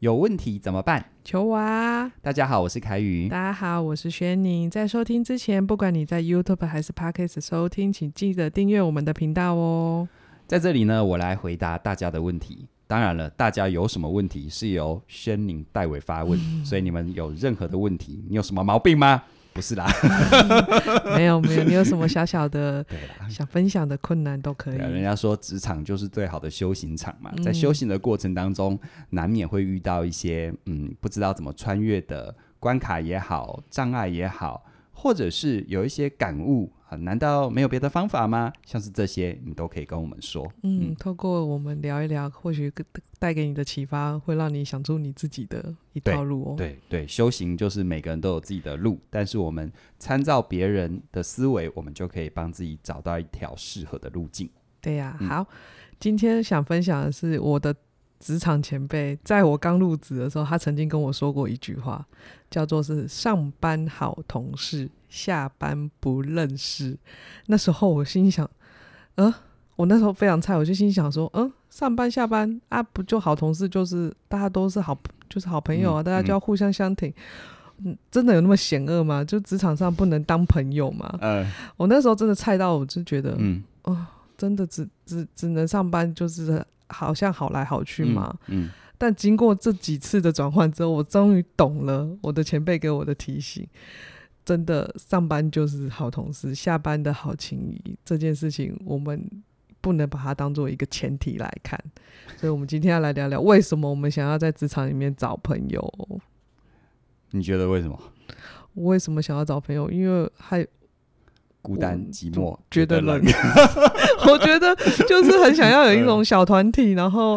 有问题怎么办？求我啊！大家好，我是凯宇。大家好，我是轩宁。在收听之前，不管你在 YouTube 还是 Podcast 收听，请记得订阅我们的频道哦。在这里呢，我来回答大家的问题。当然了，大家有什么问题是由轩宁代为发问，嗯，所以你们有任何的问题，你有什么毛病吗？不是啦，没 有没有，你有什么小小的 想分享的困难都可以。人家说职场就是最好的修行场嘛，在修行的过程当中，难免会遇到一些嗯不知道怎么穿越的关卡也好，障碍也好，或者是有一些感悟。啊，难道没有别的方法吗？像是这些，你都可以跟我们说。嗯，透过我们聊一聊，或许带给你的启发，会让你想出你自己的一条路哦。对对，对，修行就是每个人都有自己的路，但是我们参照别人的思维，我们就可以帮自己找到一条适合的路径。对呀、啊嗯，好，今天想分享的是我的职场前辈，在我刚入职的时候，他曾经跟我说过一句话，叫做是“上班好同事”。下班不认识，那时候我心想，嗯、呃，我那时候非常菜，我就心想说，嗯、呃，上班下班啊，不就好同事，就是大家都是好，就是好朋友啊，嗯、大家就要互相相挺，嗯，真的有那么险恶吗？就职场上不能当朋友吗？嗯，我那时候真的菜到，我就觉得，嗯，哦、呃，真的只只只能上班，就是好像好来好去嘛，嗯，嗯，但经过这几次的转换之后，我终于懂了我的前辈给我的提醒。真的上班就是好同事，下班的好情谊这件事情，我们不能把它当做一个前提来看。所以，我们今天要来聊聊为什么我们想要在职场里面找朋友。你觉得为什么？我为什么想要找朋友？因为还孤单寂寞，觉得冷。我觉得就是很想要有一种小团体，然后。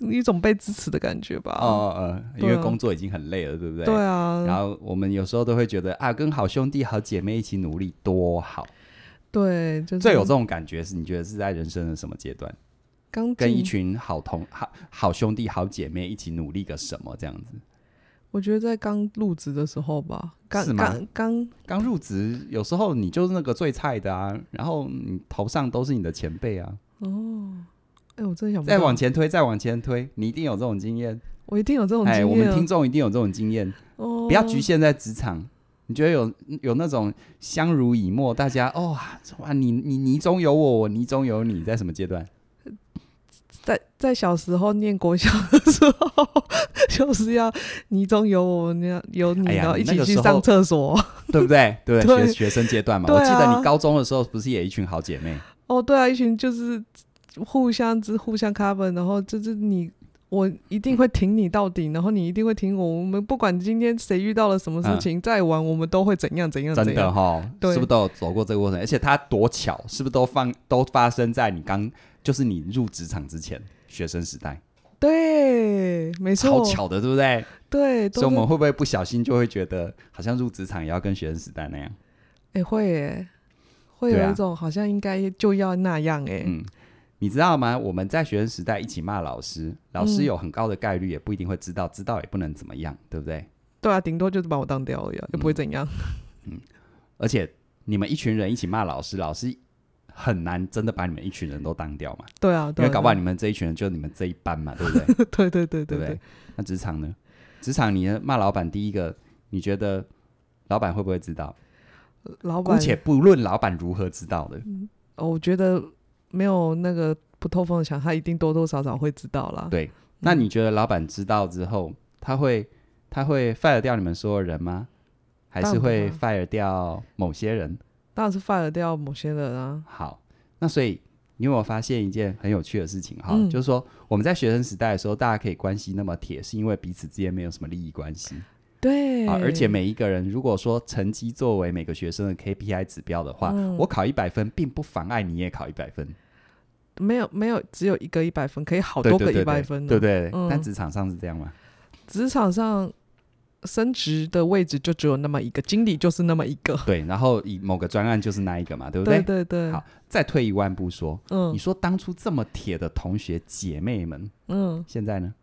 一种被支持的感觉吧。哦哦哦，因为工作已经很累了，对不对？对啊。然后我们有时候都会觉得啊，跟好兄弟、好姐妹一起努力多好。对，就是最有这种感觉是，你觉得是在人生的什么阶段？刚跟一群好同好好兄弟、好姐妹一起努力个什么这样子？我觉得在刚入职的时候吧，刚刚刚刚入职，有时候你就是那个最菜的啊，然后你头上都是你的前辈啊。哦。哎、欸，我真的想再往前推，再往前推，你一定有这种经验。我一定有这种经验。哎，我们听众一定有这种经验。哦，不要局限在职场。你觉得有有那种相濡以沫，大家哦哇，你你你中有我，我你中有你，在什么阶段？在在小时候念国小的时候，就是要你中有我，你要有你，然后一起去上厕所，对不对？对，学学生阶段嘛。我记得你高中的时候，不是也一群好姐妹？哦，对啊，一群就是。互相之互相 cover，然后就是你，我一定会挺你到底，然后你一定会挺我。我们不管今天谁遇到了什么事情，嗯、再玩我们都会怎样怎样怎样。真的哈、哦，对，是不是都有走过这个过程？而且它多巧，是不是都放都发生在你刚就是你入职场之前，学生时代？对，没错，好巧的，对不对？对，所以我们会不会不小心就会觉得，好像入职场也要跟学生时代那样？哎、欸，会耶，会有一种好像应该就要那样哎。嗯。你知道吗？我们在学生时代一起骂老师，老师有很高的概率也不一定会知道，嗯、知道也不能怎么样，对不对？对啊，顶多就是把我当掉而已，也不会怎样。嗯，而且你们一群人一起骂老师，老师很难真的把你们一群人都当掉嘛？对啊，因为搞不好你们这一群人就你们这一班嘛，对不对？对对对对对，对。那职场呢？职场你骂老板，第一个你觉得老板会不会知道？老板，姑且不论老板如何知道的，嗯、我觉得。没有那个不透风的墙，他一定多多少少会知道啦。对，那你觉得老板知道之后，他会他会 fire 掉你们所有人吗？还是会 fire 掉某些人？当然是 fire 掉某些人啊。好，那所以你有没有发现一件很有趣的事情？哈、嗯，就是说我们在学生时代的时候，大家可以关系那么铁，是因为彼此之间没有什么利益关系。对啊，而且每一个人如果说成绩作为每个学生的 KPI 指标的话，嗯、我考一百分，并不妨碍你也考一百分。没有没有，只有一个一百分，可以好多个一百分，对对对，嗯。但职场上是这样吗？职场上升职的位置就只有那么一个，经理就是那么一个。对，然后以某个专案就是那一个嘛，对不对？对对对。好，再退一万步说，嗯，你说当初这么铁的同学姐妹们，嗯，现在呢？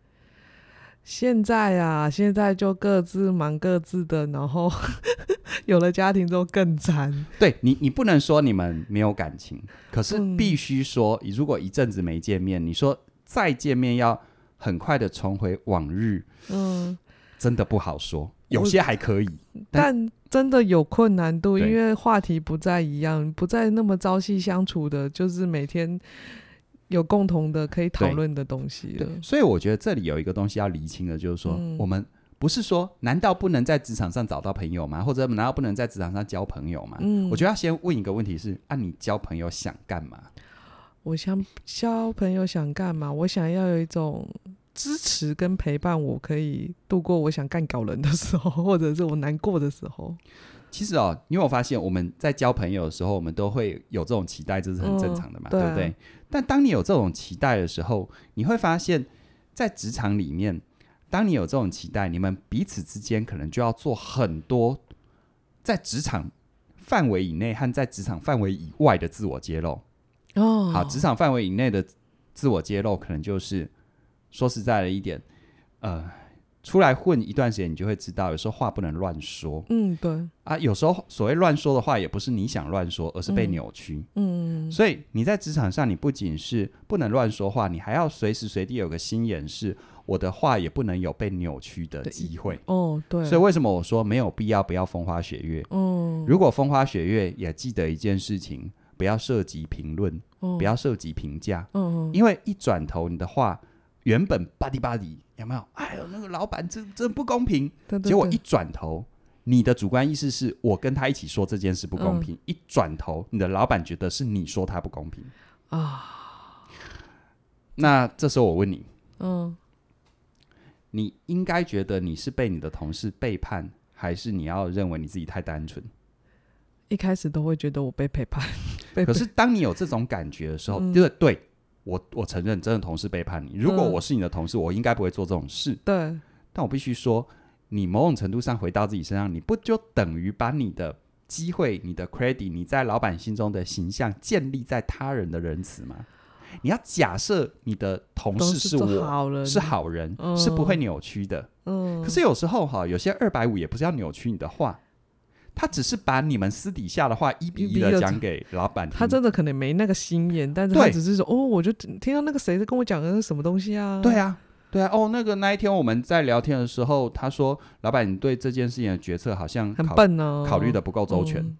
现在啊，现在就各自忙各自的，然后 有了家庭之后更惨。对你，你不能说你们没有感情，可是必须说，嗯、如果一阵子没见面，你说再见面要很快的重回往日，嗯，真的不好说。有些还可以，但，但真的有困难度，因为话题不再一样，不再那么朝夕相处的，就是每天有共同的可以讨论的东西了。所以我觉得这里有一个东西要厘清的，就是说，嗯、我们不是说，难道不能在职场上找到朋友吗？或者难道不能在职场上交朋友吗？嗯，我觉得要先问一个问题是：啊，你交朋友想干嘛？我想交朋友想干嘛？我想要有一种。支持跟陪伴，我可以度过我想干搞人的时候，或者是我难过的时候。其实哦，因为我发现我们在交朋友的时候，我们都会有这种期待，这是很正常的嘛，嗯、对，啊、对不对？但当你有这种期待的时候，你会发现在职场里面，当你有这种期待，你们彼此之间可能就要做很多在职场范围以内和在职场范围以外的自我揭露。哦，好，职场范围以内的自我揭露，可能就是。说实在的一点，呃，出来混一段时间，你就会知道，有时候话不能乱说。嗯，对。啊，有时候所谓乱说的话，也不是你想乱说，而是被扭曲。嗯。嗯，所以你在职场上，你不仅是不能乱说话，你还要随时随地有个心眼，是我的话也不能有被扭曲的机会。哦，对。所以为什么我说没有必要不要风花雪月？嗯。如果风花雪月，也记得一件事情，不要涉及评论，哦、不要涉及评价。嗯。因为一转头，你的话。原本巴迪巴迪有没有？哎呦，那个老板真真不公平。对对对，结果一转头，你的主观意识是我跟他一起说这件事不公平。嗯、一转头，你的老板觉得是你说他不公平啊。那这时候我问你，嗯，你应该觉得你是被你的同事背叛，还是你要认为你自己太单纯？一开始都会觉得我被背叛。可是当你有这种感觉的时候，对、嗯、对。我我承认，真的同事背叛你。如果我是你的同事，嗯、我应该不会做这种事。对，但我必须说，你某种程度上回到自己身上，你不就等于把你的机会、你的 credit、你在老板心中的形象建立在他人的仁慈吗？你要假设你的同事是我，是好人，是，好人嗯、是不会扭曲的。嗯，可是有时候哈，有些二百五也不是要扭曲你的话。他只是把你们私底下的话一比一的讲给老板听，他真的可能没那个心眼，但是他只是说，哦，我就听到那个谁在跟我讲的是什么东西啊？对啊，对啊，哦，那个那一天我们在聊天的时候，他说，老板，你对这件事情的决策好像很笨哦，考虑的不够周全。嗯、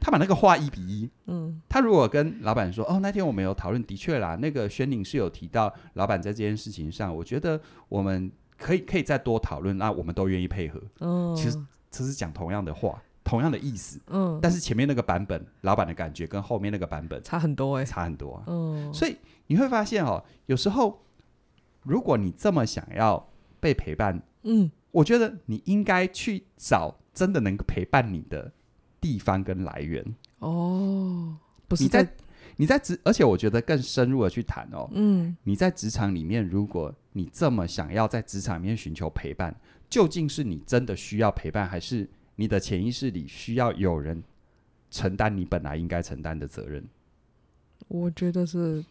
他把那个话一比一，嗯，他如果跟老板说，哦，那天我们有讨论，的确啦，那个宣宁是有提到老板在这件事情上，我觉得我们可以可以再多讨论，那我们都愿意配合。嗯，其实这是讲同样的话。同样的意思，嗯，但是前面那个版本，老板的感觉跟后面那个版本差很多哎，差很多啊，嗯，所以你会发现哦，有时候如果你这么想要被陪伴，嗯，我觉得你应该去找真的能陪伴你的地方跟来源。哦，不是你在你在职，而且我觉得更深入的去谈哦，嗯，你在职场里面，如果你这么想要在职场里面寻求陪伴，究竟是你真的需要陪伴，还是？你的潜意识里需要有人承担你本来应该承担的责任，我觉得是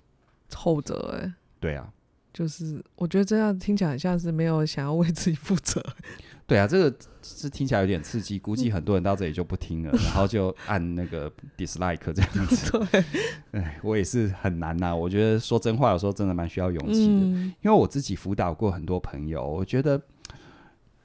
后者哎、欸。对啊，就是我觉得这样听起来很像是没有想要为自己负责。对啊，这个是听起来有点刺激，估计很多人到这里就不听了，然后就按那个 dislike 这样子。对，哎，我也是很难呐、啊。我觉得说真话有时候真的蛮需要勇气的，嗯、因为我自己辅导过很多朋友，我觉得。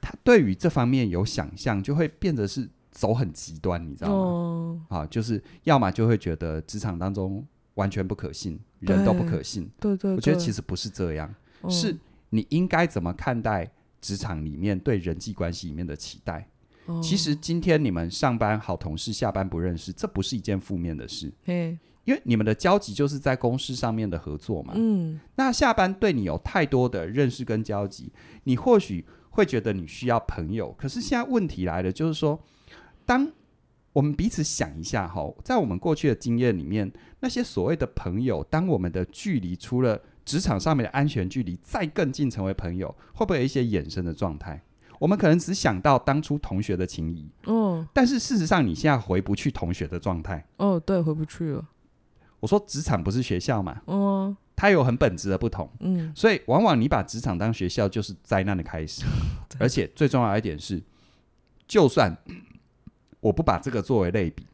他对于这方面有想象，就会变得是走很极端，你知道吗？哦、啊，就是要么就会觉得职场当中完全不可信，人都不可信。对，对对，我觉得其实不是这样，哦、是你应该怎么看待职场里面对人际关系里面的期待？哦、其实今天你们上班好同事，下班不认识，这不是一件负面的事。嘿因为你们的交集就是在公司上面的合作嘛。嗯，那下班对你有太多的认识跟交集，你或许。会觉得你需要朋友，可是现在问题来了，就是说，当我们彼此想一下哈，在我们过去的经验里面，那些所谓的朋友，当我们的距离除了职场上面的安全距离，再更近成为朋友，会不会有一些衍生的状态？我们可能只想到当初同学的情谊，哦，但是事实上你现在回不去同学的状态，哦，对，回不去了。我说职场不是学校嘛，哦。它有很本质的不同，嗯，所以往往你把职场当学校，就是灾难的开始。而且最重要一点是，就算我不把这个作为类比，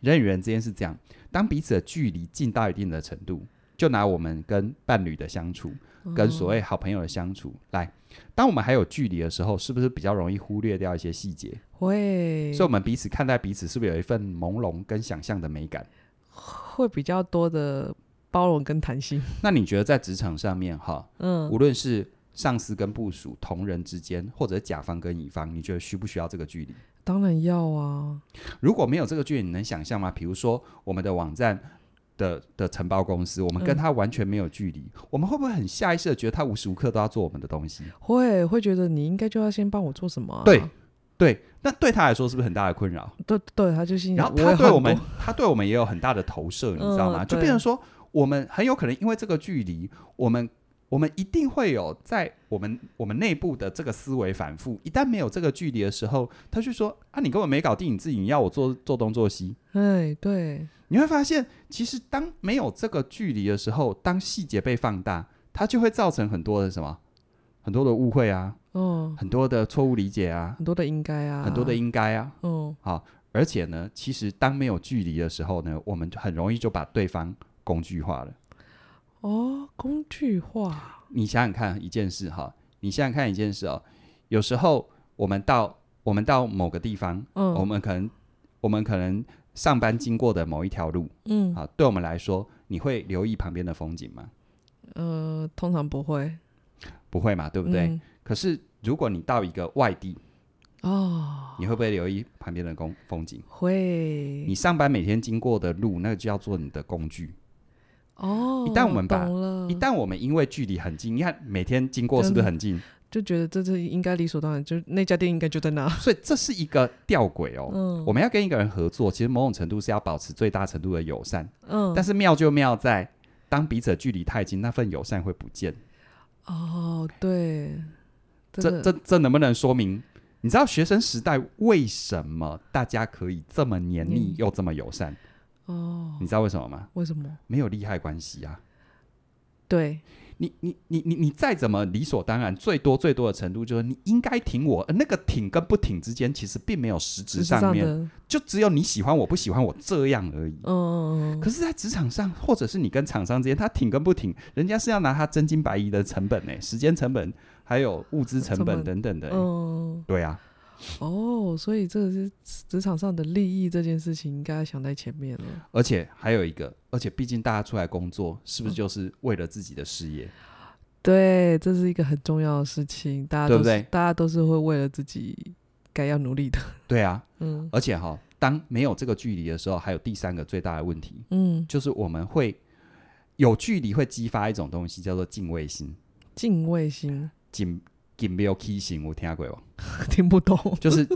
人与人之间是这样，当彼此的距离近到一定的程度，就拿我们跟伴侣的相处，跟所谓好朋友的相处。嗯、来，当我们还有距离的时候，是不是比较容易忽略掉一些细节？会，所以我们彼此看待彼此，是不是有一份朦胧跟想象的美感？会比较多的包容跟弹性。那你觉得在职场上面，哈，嗯，无论是上司跟部属、同仁之间，或者甲方跟乙方，你觉得需不需要这个距离？当然要啊！如果没有这个距离，你能想象吗？比如说我们的网站的的承包公司，我们跟他完全没有距离，嗯，我们会不会很下意识的觉得他无时无刻都要做我们的东西？会，会觉得你应该就要先帮我做什么啊？对，对，那对他来说是不是很大的困扰？对，对，他就心想，然后他对我们，他对我们也有很大的投射，你知道吗？嗯，就变成说，我们很有可能因为这个距离，我们。我们一定会有在我们我们内部的这个思维反复。一旦没有这个距离的时候，他就说：“啊，你根本没搞定你自己，你要我做做东做西。”哎，对，你会发现，其实当没有这个距离的时候，当细节被放大，它就会造成很多的什么，很多的误会啊，哦，很多的错误理解啊，很多的应该啊，很多的应该啊，哦，好，而且呢，其实当没有距离的时候呢，我们很容易就把对方工具化了。哦，工具化。你想想看一件事哈，你想想看一件事哦。有时候我们到我们到某个地方，嗯，我们可能我们可能上班经过的某一条路，嗯，啊，对我们来说，你会留意旁边的风景吗？呃，通常不会，不会嘛，对不对？嗯，可是如果你到一个外地，哦，你会不会留意旁边的工风景？会。你上班每天经过的路，那个就叫做你的工具。哦，一旦我们把，一旦我们因为距离很近，你看每天经过是不是很近？就觉得这这应该理所当然，就那家店应该就在那。所以这是一个吊诡哦。嗯，我们要跟一个人合作，其实某种程度是要保持最大程度的友善。嗯，但是妙就妙在，当彼此距离太近，那份友善会不见。哦，对，这这这能不能说明？你知道学生时代为什么大家可以这么黏腻又这么友善？哦，你知道为什么吗？为什么？没有利害关系啊。对，你你你你你再怎么理所当然，最多最多的程度就是你应该挺我，而那个挺跟不挺之间，其实并没有实质上面，上就只有你喜欢我不喜欢我这样而已。嗯，可是，在职场上，或者是你跟厂商之间，他挺跟不挺，人家是要拿他真金白银的成本呢，时间成本，还有物资成本等等的。嗯，对啊。哦，所以这个是职场上的利益这件事情，应该想在前面了。而且还有一个，而且毕竟大家出来工作，是不是就是为了自己的事业？对，这是一个很重要的事情。大家都是，对不对？大家都是会为了自己该要努力的。对啊，嗯。而且哈，当没有这个距离的时候，还有第三个最大的问题，嗯，就是我们会有距离，会激发一种东西，叫做敬畏心。敬畏心，敬。金庙起神，我听过吗？听不懂。就是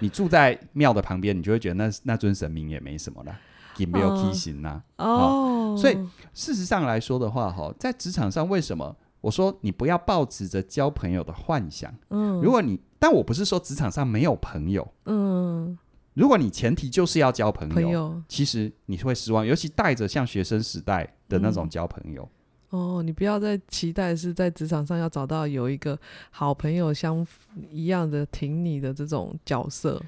你住在庙的旁边，你就会觉得那那尊神明也没什么了。金庙起神呐，哦。所以事实上来说的话，哈，在职场上，为什么我说你不要抱持着交朋友的幻想？嗯。如果你，但我不是说职场上没有朋友。嗯。如果你前提就是要交朋友，朋友其实你会失望，尤其带着像学生时代的那种交朋友。嗯哦，你不要再期待是在职场上要找到有一个好朋友相一样的挺你的这种角色。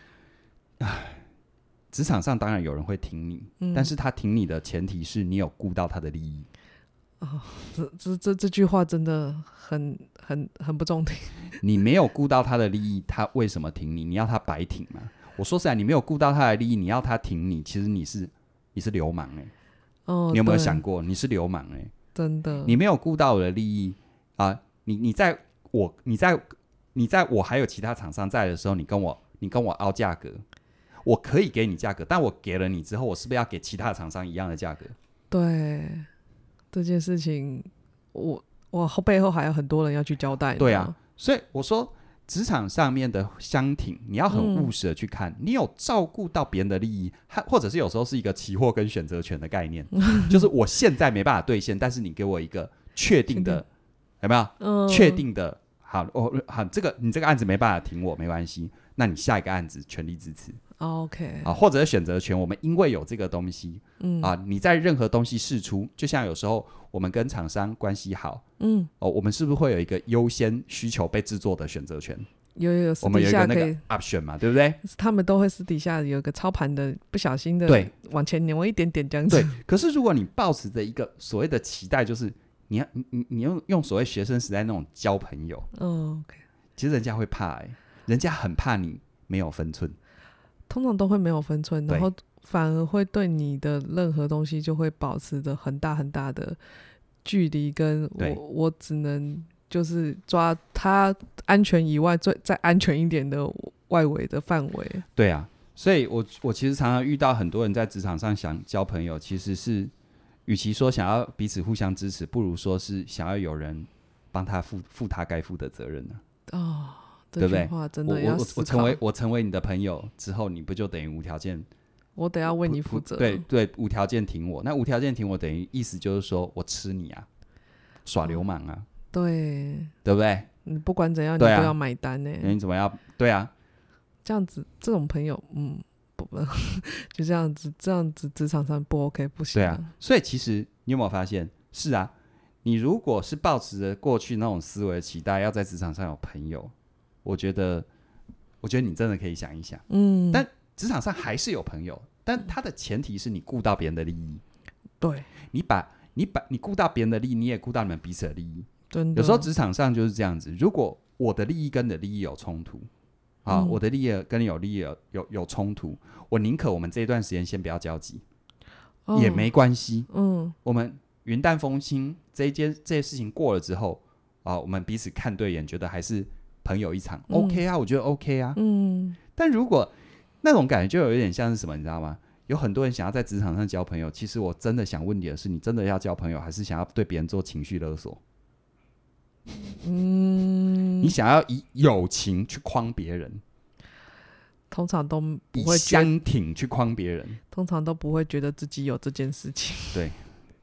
唉，职场上当然有人会挺你，嗯，但是他挺你的前提是你有顾到他的利益。哦，这这这这句话真的很很很不中听。你没有顾到他的利益，他为什么挺你？你要他白挺吗？我说实在，你没有顾到他的利益，你要他挺你，其实你是你是流氓哎，欸。哦，你有没有想过你是流氓哎，欸？真的，你没有顾到我的利益啊！你你在我你在你在我还有其他厂商在的时候，你跟我你跟我凹价格，我可以给你价格，但我给了你之后，我是不是要给其他厂商一样的价格？对，这件事情，我我后背后还有很多人要去交代。对啊，所以我说。职场上面的相挺，你要很务实的去看，嗯、你有照顾到别人的利益，还或者是有时候是一个期货跟选择权的概念，就是我现在没办法兑现，但是你给我一个确定的，有没有？确、嗯、定的，好，我好，这个你这个案子没办法挺我，没关系，那你下一个案子全力支持。OK，啊，或者选择权，我们因为有这个东西，嗯。啊，你在任何东西试出，就像有时候我们跟厂商关系好，嗯。哦，我们是不是会有一个优先需求被制作的选择权？有有有，我们有一个那个 option 嘛，对不对？他们都会私底下有一个操盘的，不小心的对。往前挪一点点这样子。对，可是如果你抱持着一个所谓的期待，就是你要你你你用用所谓学生时代那种交朋友，嗯，OK，其实人家会怕哎、欸，人家很怕你没有分寸，通常都会没有分寸，然后反而会对你的任何东西就会保持着很大很大的距离，跟我我只能就是抓他安全以外最再安全一点的外围的范围。对啊，所以我我其实常常遇到很多人在职场上想交朋友，其实是。与其说想要彼此互相支持，不如说是想要有人帮他负负他该负的责任呢？哦，对不对？真的要我我我成为我成为你的朋友之后，你不就等于无条件？我得要为你负责。对对，无条件挺我。那无条件挺我，等于意思就是说我吃你啊，耍流氓啊？对，对不对？你不管怎样，你都要买单呢。你怎么要？对啊，这样子这种朋友，嗯。不不，就这样子，这样子职场上不 OK 不行。对啊，所以其实你有没有发现？是啊，你如果是抱持着过去那种思维期待，要在职场上有朋友，我觉得，我觉得你真的可以想一想。嗯，但职场上还是有朋友，但他的前提是你顾到别人的利益。对，你把你把你顾到别人的利益，你也顾到你们彼此的利益。真的，有时候职场上就是这样子。如果我的利益跟你的利益有冲突。啊，我的利益跟你有利益有有有冲突，我宁可我们这一段时间先不要交集，哦、也没关系。嗯，我们云淡风轻，这一件这些事情过了之后，啊，我们彼此看对眼，觉得还是朋友一场，嗯，OK 啊，我觉得 OK 啊。嗯，但如果那种感觉就有一点像是什么，你知道吗？有很多人想要在职场上交朋友，其实我真的想问你的是，你真的要交朋友，还是想要对别人做情绪勒索？嗯，你想要以友情去框别人，通常都不会相挺去框别人，通常都不会觉得自己有这件事情。对，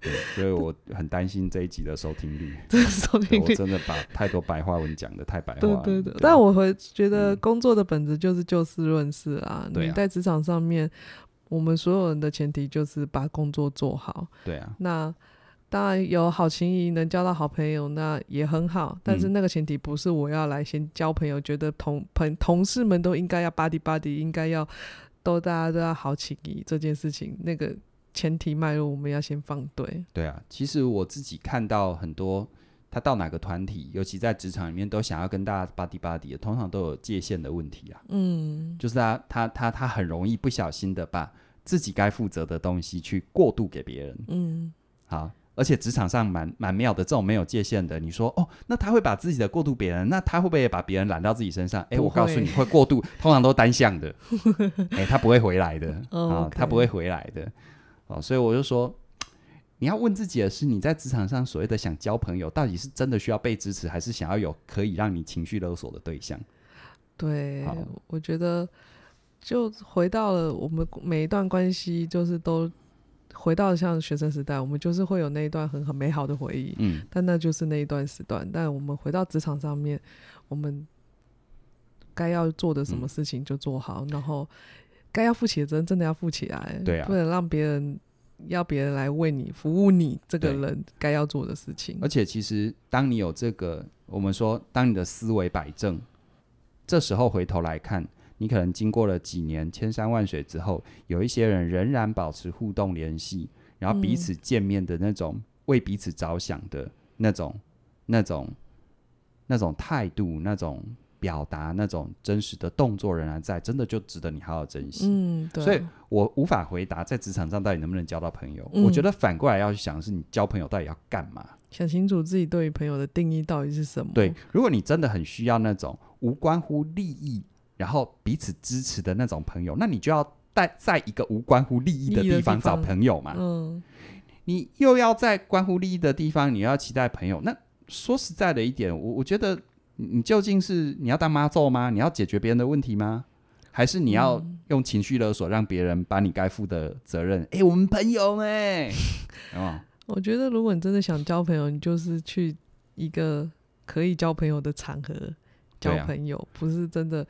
对，所以我很担心这一集的收听率。这收听率，我真的把太多白话文讲的太白话了。对对对，对但我会觉得工作的本质就是就事论事啊。你在职场上面，我们所有人的前提就是把工作做好。对啊，那。当然有好情谊，能交到好朋友，那也很好。但是那个前提不是我要来先交朋友，嗯、觉得同朋同事们都应该要 buddy buddy，应该要都大家都要好情谊这件事情，那个前提脉络我们要先放对。对啊，其实我自己看到很多他到哪个团体，尤其在职场里面都想要跟大家 buddy buddy 的，通常都有界限的问题啊。嗯，就是他他他他很容易不小心的把自己该负责的东西去过度给别人。嗯，好。而且职场上蛮蛮妙的，这种没有界限的，你说哦，那他会把自己的过度别人，那他会不会也把别人揽到自己身上？哎，我告诉你会过度，通常都单向的，哎，他不会回来的啊，哦 okay、他不会回来的哦，所以我就说，你要问自己的是，你在职场上所谓的想交朋友，到底是真的需要被支持，还是想要有可以让你情绪勒索的对象？对，我觉得就回到了我们每一段关系，就是都。回到像学生时代，我们就是会有那一段很很美好的回忆，嗯，但那就是那一段时段。但我们回到职场上面，我们该要做的什么事情就做好，嗯、然后该要负起的责任真的要负起来，对啊，不能让别人要别人来为你服务你这个人该要做的事情。而且，其实当你有这个，我们说，当你的思维摆正，这时候回头来看。你可能经过了几年千山万水之后，有一些人仍然保持互动联系，然后彼此见面的那种为彼此着想的那种、那种、那种态度、那种表达、那种真实的动作仍然在，真的就值得你好好珍惜。嗯，对。所以我无法回答在职场上到底能不能交到朋友。嗯，我觉得反过来要去想的是，你交朋友到底要干嘛？想清楚自己对于朋友的定义到底是什么。对，如果你真的很需要那种无关乎利益。然后彼此支持的那种朋友，那你就要在在一个无关乎利益的地方找朋友嘛。嗯，你又要在关乎利益的地方，你又要期待朋友。那说实在的一点，我我觉得你究竟是你要当妈揍吗？你要解决别人的问题吗？还是你要用情绪勒索让别人把你该负的责任？哎、嗯，我们朋友哎，我觉得如果你真的想交朋友，你就是去一个可以交朋友的场合交朋友，啊、不是真的。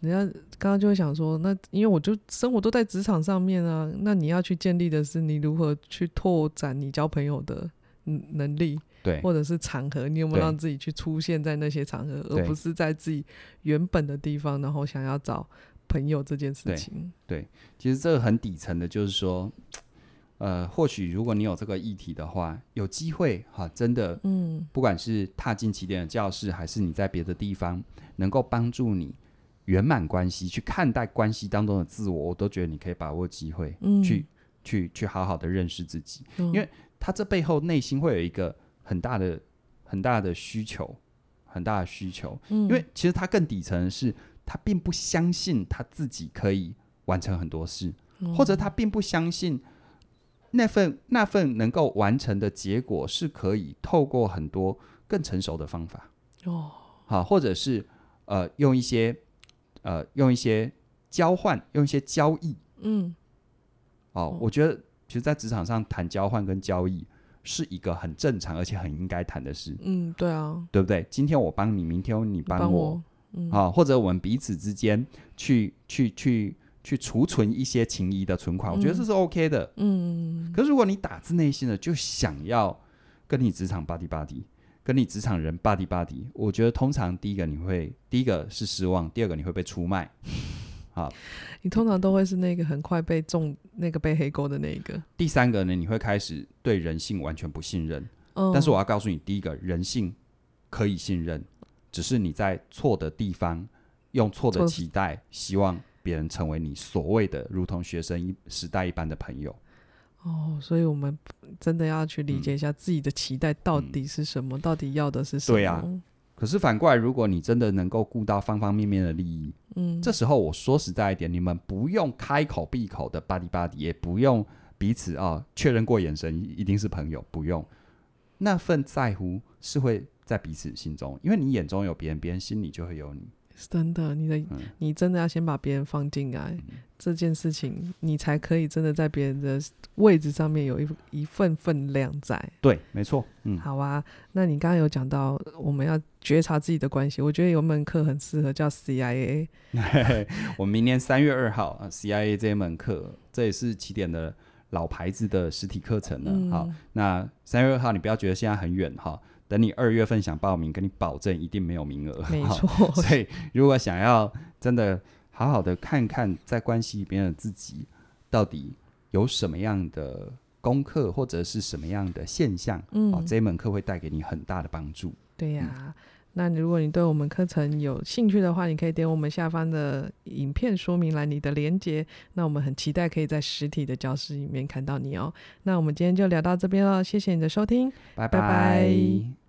人家刚刚就会想说，那因为我就生活都在职场上面啊，那你要去建立的是你如何去拓展你交朋友的能力，对，或者是场合，你有没有让自己去出现在那些场合，而不是在自己原本的地方，然后想要找朋友这件事情。对，对，其实这个很底层的，就是说，呃，或许如果你有这个议题的话，有机会哈，真的，嗯，不管是踏进起点的教室，还是你在别的地方，能够帮助你圆满关系，去看待关系当中的自我，我都觉得你可以把握机会，嗯，去去去好好的认识自己，嗯，因为他这背后内心会有一个很大的很大的需求，很大的需求，嗯，因为其实他更底层的是，他并不相信他自己可以完成很多事，嗯，或者他并不相信。那份那份能够完成的结果是可以透过很多更成熟的方法。哦，好，或者是呃用一些呃用一些交换，用一些交易，嗯，哦，哦。我觉得其实，在职场上谈交换跟交易是一个很正常而且很应该谈的事，嗯，对啊，对不对？今天我帮你，明天你帮我，嗯，啊，或者我们彼此之间去去去。去储存一些情谊的存款，嗯，我觉得这是 OK 的。嗯，可是如果你打自内心的就想要跟你职场 buddy buddy，跟你职场人 buddy buddy，我觉得通常第一个你会，第一个是失望，第二个你会被出卖。好，你通常都会是那个很快被中那个被黑锅的那一个。第三个呢，你会开始对人性完全不信任。嗯，但是我要告诉你，第一个人性可以信任，只是你在错的地方用错的期待，希望。别人成为你所谓的如同学生一时代一般的朋友哦，所以我们真的要去理解一下自己的期待到底是什么，嗯、到底要的是什么？对呀、啊。可是反过来，如果你真的能够顾到方方面面的利益，嗯，这时候我说实在一点，你们不用开口闭口的 buddy buddy，也不用彼此啊、哦、确认过眼神一定是朋友，不用那份在乎是会在彼此心中，因为你眼中有别人，别人心里就会有你。真的，你的、嗯、你真的要先把别人放进来、嗯，这件事情你才可以真的在别人的位置上面有一一份分量在。对，没错。嗯，好啊。那你刚刚有讲到我们要觉察自己的关系，我觉得有门课很适合叫 CIA。我明年三月二号啊，CIA 这一门课，这也是起点的老牌子的实体课程了、嗯。好，那三月二号你不要觉得现在很远哈。等你二月份想报名，跟你保证一定没有名额。没错，所以如果想要真的好好的看看在关系里边的自己，到底有什么样的功课或者是什么样的现象，嗯，哦、这一门课会带给你很大的帮助。对呀、啊嗯，那如果你对我们课程有兴趣的话，你可以点我们下方的影片说明栏里的连接。那我们很期待可以在实体的教室里面看到你哦。那我们今天就聊到这边了，谢谢你的收听，拜拜。拜拜。